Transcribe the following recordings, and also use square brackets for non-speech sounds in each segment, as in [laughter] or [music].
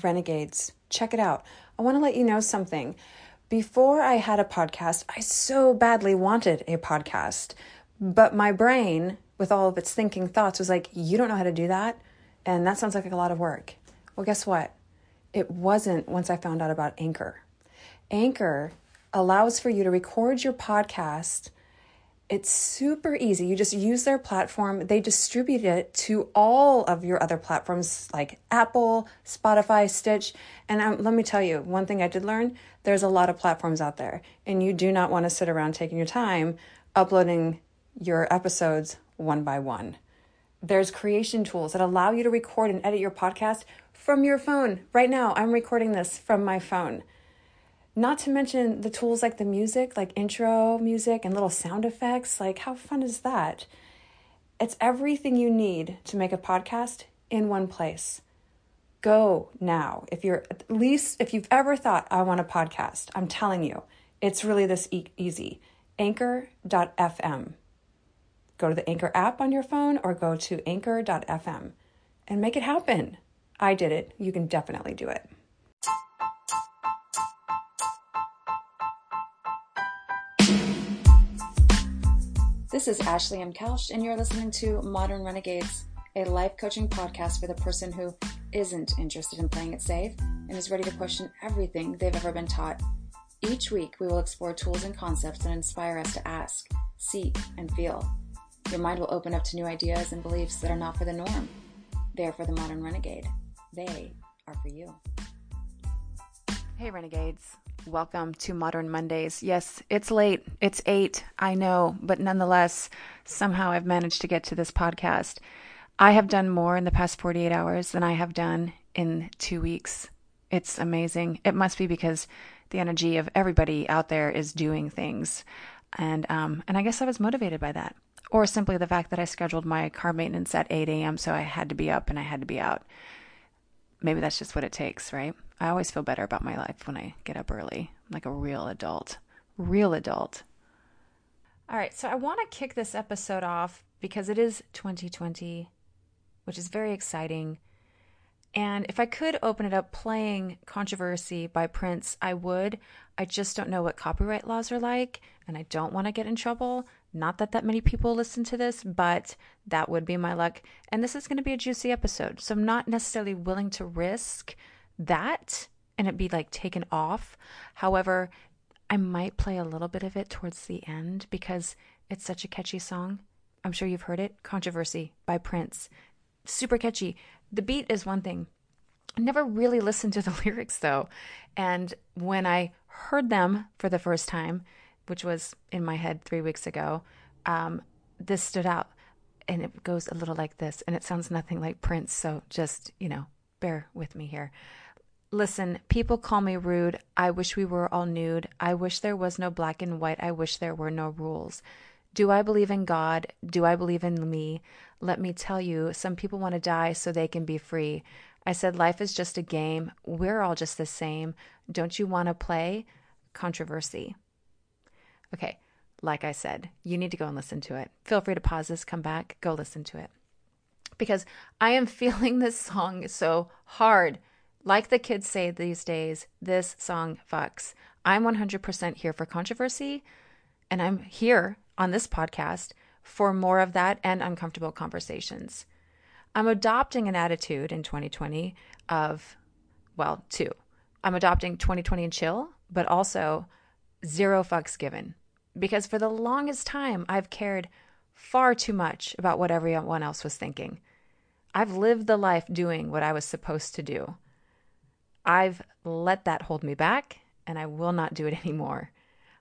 Renegades, check it out. I want to let you know something. Before I had a podcast, I so badly wanted a podcast, but my brain, with all of its thinking thoughts, was like, You don't know how to do that? And that sounds like a lot of work. Well, guess what? It wasn't once I found out about Anchor. Anchor allows for you to record your podcast it's super easy. You just use their platform. They distribute it to all of your other platforms like Apple, Spotify, Stitch. And um, let me tell you, one thing I did learn there's a lot of platforms out there, and you do not want to sit around taking your time uploading your episodes one by one. There's creation tools that allow you to record and edit your podcast from your phone. Right now, I'm recording this from my phone. Not to mention the tools like the music, like intro music and little sound effects. Like, how fun is that? It's everything you need to make a podcast in one place. Go now. If you're at least, if you've ever thought, I want a podcast, I'm telling you, it's really this e- easy. Anchor.fm. Go to the Anchor app on your phone or go to anchor.fm and make it happen. I did it. You can definitely do it. This is Ashley M. Kelsch, and you're listening to Modern Renegades, a life coaching podcast for the person who isn't interested in playing it safe and is ready to question everything they've ever been taught. Each week, we will explore tools and concepts that inspire us to ask, seek, and feel. Your mind will open up to new ideas and beliefs that are not for the norm. They are for the modern renegade. They are for you. Hey, renegades. Welcome to Modern Mondays. Yes, it's late. It's eight. I know, but nonetheless, somehow I've managed to get to this podcast. I have done more in the past 48 hours than I have done in two weeks. It's amazing. It must be because the energy of everybody out there is doing things. And, um, and I guess I was motivated by that. Or simply the fact that I scheduled my car maintenance at 8 a.m., so I had to be up and I had to be out. Maybe that's just what it takes, right? I always feel better about my life when I get up early, like a real adult. Real adult. All right, so I want to kick this episode off because it is 2020, which is very exciting. And if I could open it up playing Controversy by Prince, I would. I just don't know what copyright laws are like, and I don't want to get in trouble. Not that that many people listen to this, but that would be my luck. And this is going to be a juicy episode, so I'm not necessarily willing to risk that and it be like taken off. However, I might play a little bit of it towards the end because it's such a catchy song. I'm sure you've heard it Controversy by Prince. Super catchy. The beat is one thing. I never really listened to the [laughs] lyrics though. And when I heard them for the first time, which was in my head three weeks ago, um, this stood out. And it goes a little like this, and it sounds nothing like Prince. So just, you know, bear with me here. Listen, people call me rude. I wish we were all nude. I wish there was no black and white. I wish there were no rules. Do I believe in God? Do I believe in me? Let me tell you, some people want to die so they can be free. I said, life is just a game. We're all just the same. Don't you want to play? Controversy. Okay, like I said, you need to go and listen to it. Feel free to pause this, come back, go listen to it. Because I am [laughs] feeling this song so hard. Like the kids say these days, this song fucks. I'm 100% here for controversy, and I'm here on this podcast for more of that and uncomfortable conversations. I'm adopting an attitude in 2020 of, well, two. I'm adopting 2020 and chill, but also zero fucks given. Because for the longest time, I've cared far too much about what everyone else was thinking. I've lived the life doing what I was supposed to do. I've let that hold me back and I will not do it [laughs] anymore.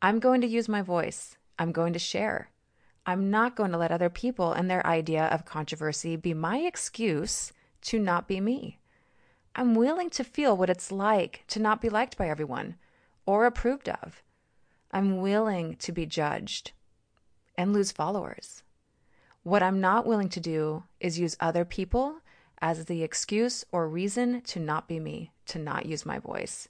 I'm going to use my voice. I'm going to share. I'm not going to let other people and their idea of controversy be my excuse to not be me. I'm willing to feel what it's like to not be liked by everyone or approved of. I'm willing to be judged and lose followers. What I'm not willing to do is use other people as the excuse or reason to not be me, to not use my voice.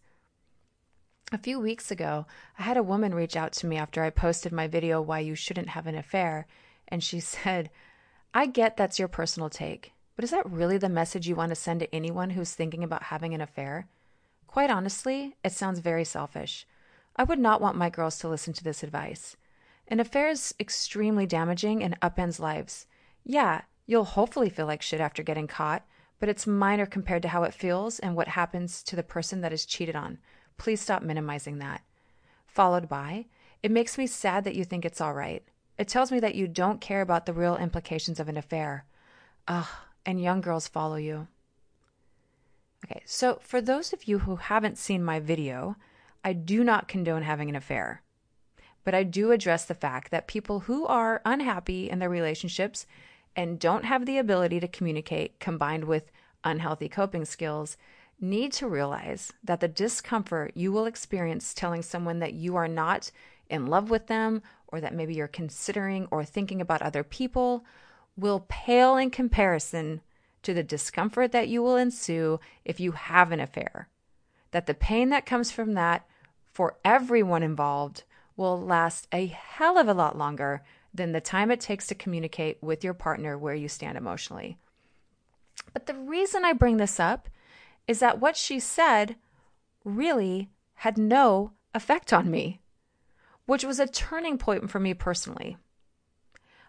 A few weeks ago, I had a woman reach out to me after I posted my video, Why You Shouldn't Have an Affair, and she [laughs] said, I get that's your personal take, But is that really the message you want to send to anyone who's thinking about having an affair? Quite honestly, it sounds very selfish. I would not want my girls to listen to this advice. An affair is extremely damaging and upends lives. Yeah, you'll hopefully feel like shit after getting caught, but it's minor compared to how it feels and what happens to the person that is cheated on. Please stop minimizing that. Followed by, it makes me sad that you think it's all right. It tells me that you don't care about the real implications of an affair. Ugh, and young girls follow you. Okay, so for those of you who haven't seen my video, I do not condone having an affair. But I do address the fact that people who are unhappy in their relationships and don't have the ability to communicate combined with unhealthy coping skills need to realize that the discomfort you will experience telling someone that you are not in love with them or that maybe you're considering or thinking about other people will pale in comparison to the discomfort that you will ensue if you have an affair. That the pain that comes from that for everyone involved will last a hell of a lot longer than the time it takes to communicate with your partner where you stand emotionally. But the reason I bring this up is that what she said really had no effect on me, which was a turning point for me personally.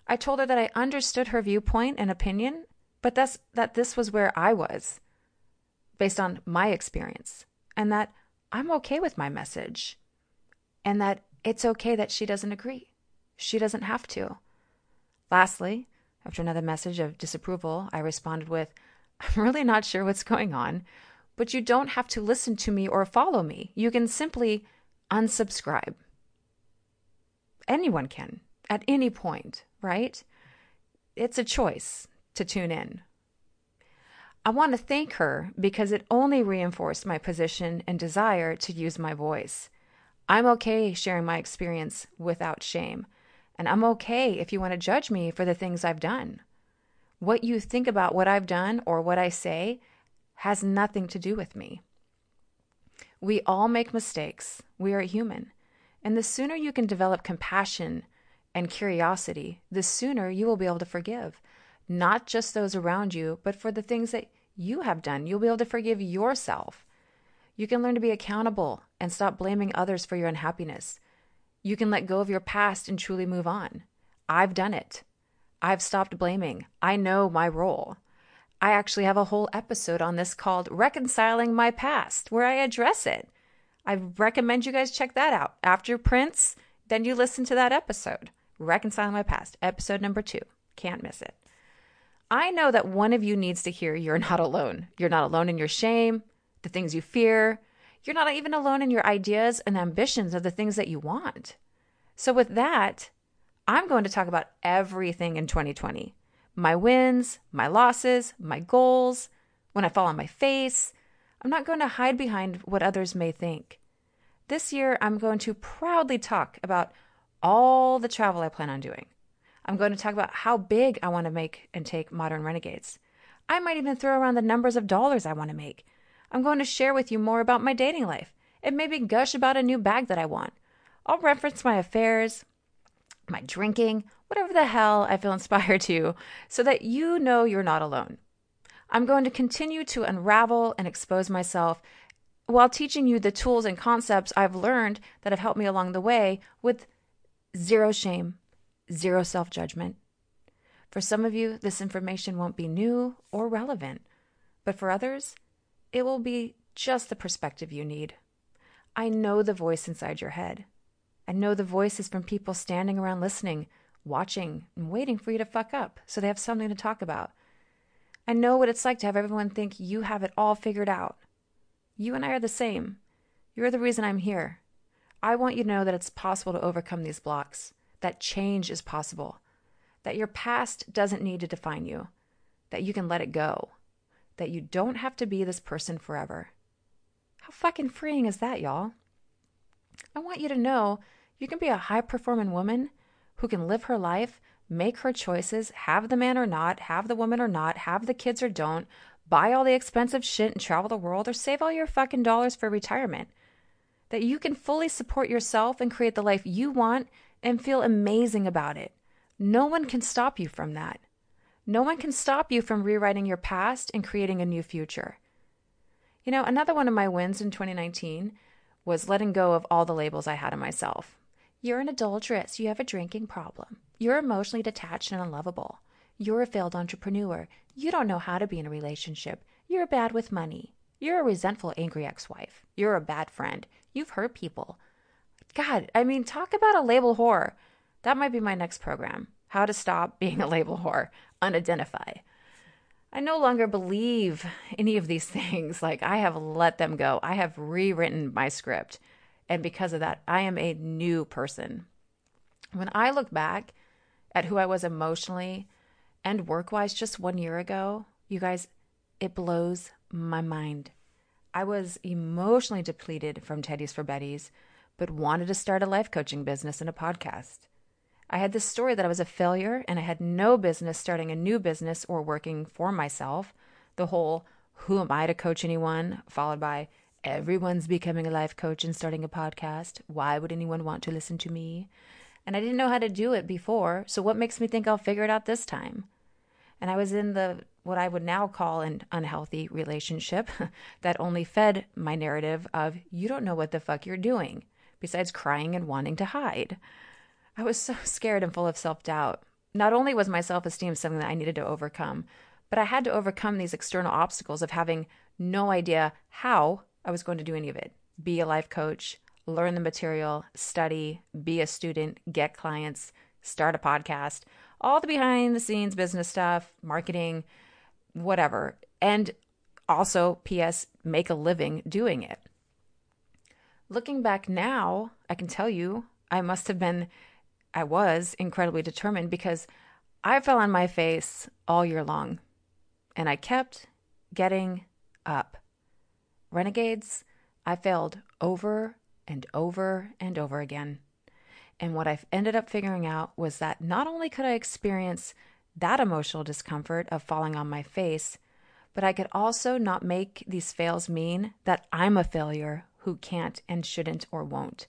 I told her that I understood her viewpoint and opinion, but that's that this was where I was based on my experience and that I'm okay with my message and that it's okay that she doesn't agree. She doesn't have to. Lastly, after another message of disapproval, I responded with, I'm really not sure what's going on, but you don't have to listen to me or follow me. You can simply unsubscribe. Anyone can at any point, right? It's a choice to tune in. I want to thank her because it only reinforced my position and desire to use my voice. I'm okay sharing my experience without shame. And I'm okay if you want to judge me for the things I've done. What you think about what I've done or what I say has nothing to do with me. We all make mistakes. We are human. And the sooner you can develop compassion and curiosity, the sooner you will be able to forgive, not just those around you, but for the things that you have done. You'll be able to forgive yourself. You can learn to be accountable and stop blaming others for your unhappiness. You can let go of your past and truly move on. I've done it. I've stopped blaming. I know my role. I actually have a whole episode on this called Reconciling My Past, where I address it. I recommend you guys check that out. After Prince, then you listen to that episode, Reconciling My Past, episode number two. Can't miss it. I know that one of you needs to hear you're not alone. You're not alone in your shame, the things you fear, you're not even alone in your ideas and ambitions of the things that you want. So, with that, I'm going to talk about everything in 2020 my wins, my losses, my goals, when I fall on my face. I'm not going to hide behind what others may think. This year, I'm going to proudly talk about all the travel I plan on doing. I'm going to talk about how big I want to make and take Modern Renegades. I might even throw around the numbers of dollars I want to make I'm going to share with you more about my dating life and maybe gush about a new bag that I want. I'll reference my affairs, my drinking, whatever the hell I feel [laughs] inspired to, so that you know you're not alone. I'm going to continue to unravel and expose myself while teaching you the tools and concepts I've learned that have helped me along the way with zero shame, zero self judgment. For some of you, this information won't be new or relevant, but for others, it will be just the perspective you need. I know the voice inside your head. I know the voice is from people standing around listening, watching, and waiting for you to fuck up so they have something to talk about. I know what it's like to have everyone think you have it all figured out. You and I are the same. You're the reason I'm here. I want you to know that it's possible to overcome these blocks, that change is possible, that your past doesn't need to define you, that you can let it go that you don't have to be this person forever. How fucking freeing is that, y'all? I want you to know you can be a high performing woman who can live her life, make her choices, have the man or not, have the woman or not, have the kids or don't, buy all the expensive shit and travel the world, or save all your fucking dollars for retirement. That you can fully support yourself and create the life you want and feel amazing about it. No one can stop you from that. No one can stop you from rewriting your past and creating a new future. You know, another one of my wins in 2019 was letting go of all the labels I had on myself. You're an adulteress. You have a drinking problem. You're emotionally detached and unlovable. You're a failed entrepreneur. You don't know how to be in a relationship. You're bad with money. You're a resentful, angry ex wife. You're a bad friend. You've hurt people. God, I mean, talk about a label whore. That might be my next program How to Stop Being a Label Whore, Unidentify. I no longer believe any of these [laughs] things. Like, I have let them go. I have rewritten my script. And because of that, I am a new person. When I look back at who I was emotionally and work wise just one year ago, you guys, it blows my mind. I was emotionally depleted from Teddies for Bettys, but wanted to start a life coaching business and a podcast. I had this story that I was a failure and I had no business starting a new business or working for myself. The whole, who am I to coach anyone? followed by, everyone's becoming a life coach and starting a podcast. Why would anyone want to listen to me? And I didn't know how to do it before. So what makes me think I'll figure it out this time? And I was in the what I would now call an unhealthy relationship [laughs] that only fed my narrative of you don't know what the fuck you're doing, besides crying and wanting to hide. I was so [laughs] scared and full of self doubt. Not only was my self esteem something that I needed to overcome, but I had to overcome these external obstacles of having no idea how I was going to do any of it. Be a life coach, learn the material, study, be a student, get clients, start a podcast, all the behind the scenes business stuff, marketing, whatever. And also, P.S., make a living doing it. Looking back now, I can tell you I must have been, I was incredibly determined because I fell on my face all year long and I kept getting up. Renegades, I failed over and over and over again. And what I ended up figuring out was that not only could I experience that emotional discomfort of falling on my face, but I could also not make these fails mean that I'm a failure who can't and shouldn't or won't.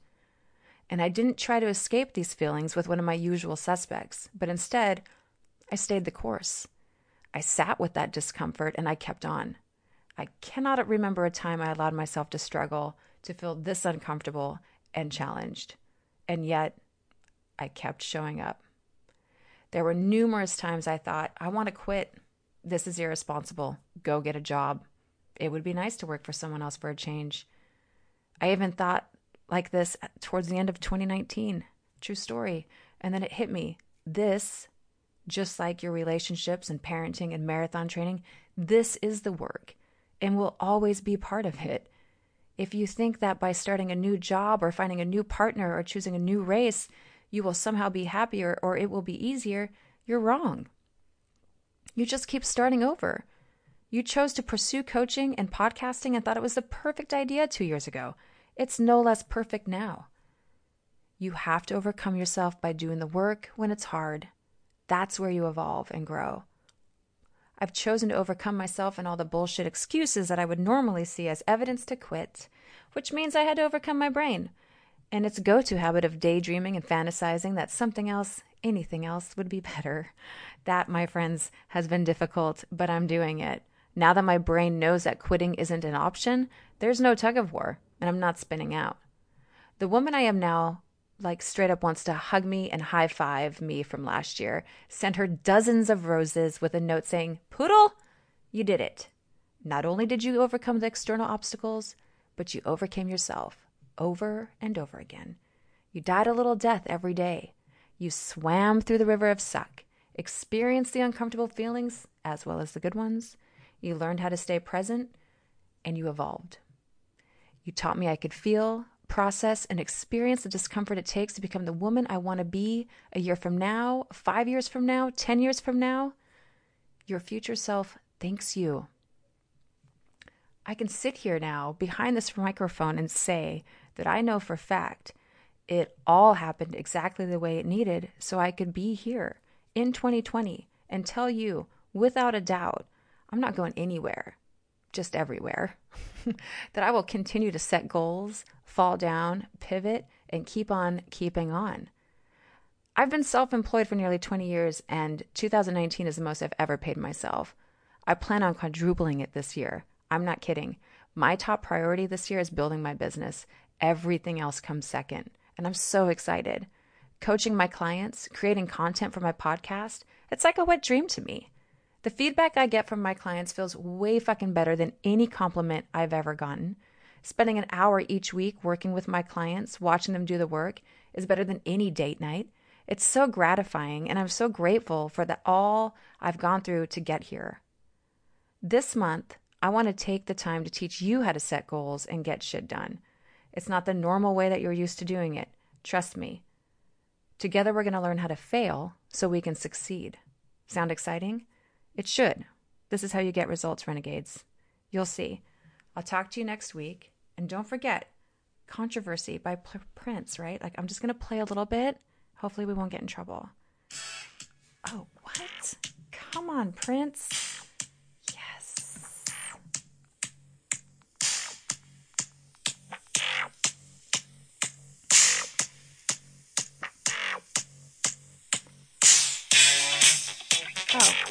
And I didn't try to escape these feelings with one of my usual suspects, but instead, I stayed the course. I sat with that discomfort and I kept on. I cannot remember a time I allowed myself to struggle, to feel this uncomfortable and challenged. And yet, I kept showing up. There were numerous times I thought, I want to quit. This is irresponsible. Go get a job. It would be nice to work for someone else for a change. I even thought like this towards the end of 2019. True story. And then it hit me. This, just like your relationships and parenting and marathon training, this is the work and will always be part of it. If you think that by starting a new job or finding a new partner or choosing a new race, you will somehow be happier or it will be easier, you're wrong. You just keep starting over. You chose to pursue coaching and podcasting and thought it was the perfect idea two years ago. It's no less perfect now. You have to overcome yourself by doing the work when it's hard. That's where you evolve and grow. I've chosen to overcome myself and all the bullshit excuses that I would normally see as evidence to quit, which means I had to overcome my brain and its go to habit of daydreaming and fantasizing that something else, anything else, would be [laughs] better. That, my friends, has been difficult, but I'm doing it. Now that my brain knows that quitting isn't an option, there's no tug of war, and I'm not spinning out. The woman I am now like straight up wants to hug me and high five me from last year. Sent her dozens of roses with a note saying, Poodle, you did it. Not only did you overcome the external obstacles, but you overcame yourself over and over again. You died a little death every day. You swam through the river of suck, experienced the uncomfortable feelings as well as the good ones. You learned how to stay present, and you evolved. You taught me I could feel, process and experience the discomfort it takes to become the woman I want to be a year from now, five years from now, 10 years from now, your future self thanks you. I can sit here now behind this microphone and say that I know for fact it all happened exactly the way it needed so I could be here in 2020 and tell you without a doubt I'm not going anywhere, just everywhere. [laughs] that I will continue to set goals, fall down, pivot, and keep on keeping on. I've been self employed for nearly 20 years, and 2019 is the most I've ever paid myself. I plan on quadrupling it this year. I'm not kidding. My top priority this year is building my business. Everything else comes second. And I'm so excited. Coaching my clients, creating content for my podcast, it's like a wet dream to me. The feedback I get from my clients feels way fucking better than any compliment I've ever gotten. Spending an hour each week working with my clients, watching them do the work, is better than any date night. It's so gratifying, and I'm so grateful for the, all I've gone through to get here. This month, I want to take the time to teach you how to set goals and get shit done. It's not the normal way that you're used to doing it. Trust me. Together, we're going to learn how to fail so we can succeed. Sound exciting? It should. This is how you get results, renegades. You'll see. I'll talk to you next week. And don't forget, Controversy by P- Prince, right? Like, I'm just going to play a little bit. Hopefully, we won't get in trouble. Oh, what? Come on, Prince.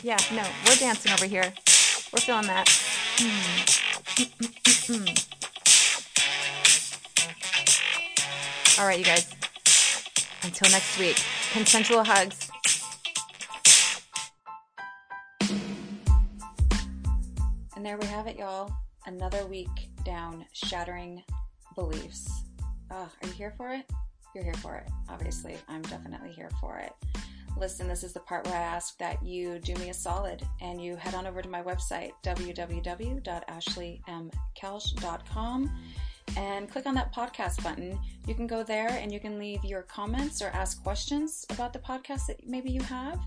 Yeah, no, we're dancing over here. We're feeling that. All right, you guys. Until next week, consensual hugs. And there we have it, y'all. Another week down shattering beliefs. Are you here for it? You're here for it. Obviously, I'm definitely here for it. Listen, this is the part where I ask that you do me a solid and you head on over to my website, www.ashleymkelsch.com and click on that podcast button. You can go there and you can leave your comments or ask questions about the podcast that maybe you have.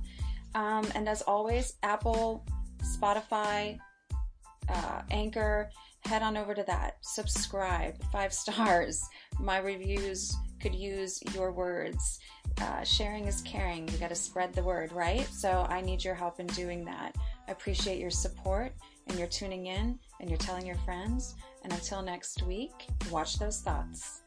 Um, and as always, Apple, Spotify, uh, Anchor, head on over to that. Subscribe, five [laughs] stars. My reviews could use your words. Uh, sharing is caring. You got to spread the word, right? So I need your help in doing that. I appreciate your support and you're tuning in and you're telling your friends. And until next week, watch those thoughts.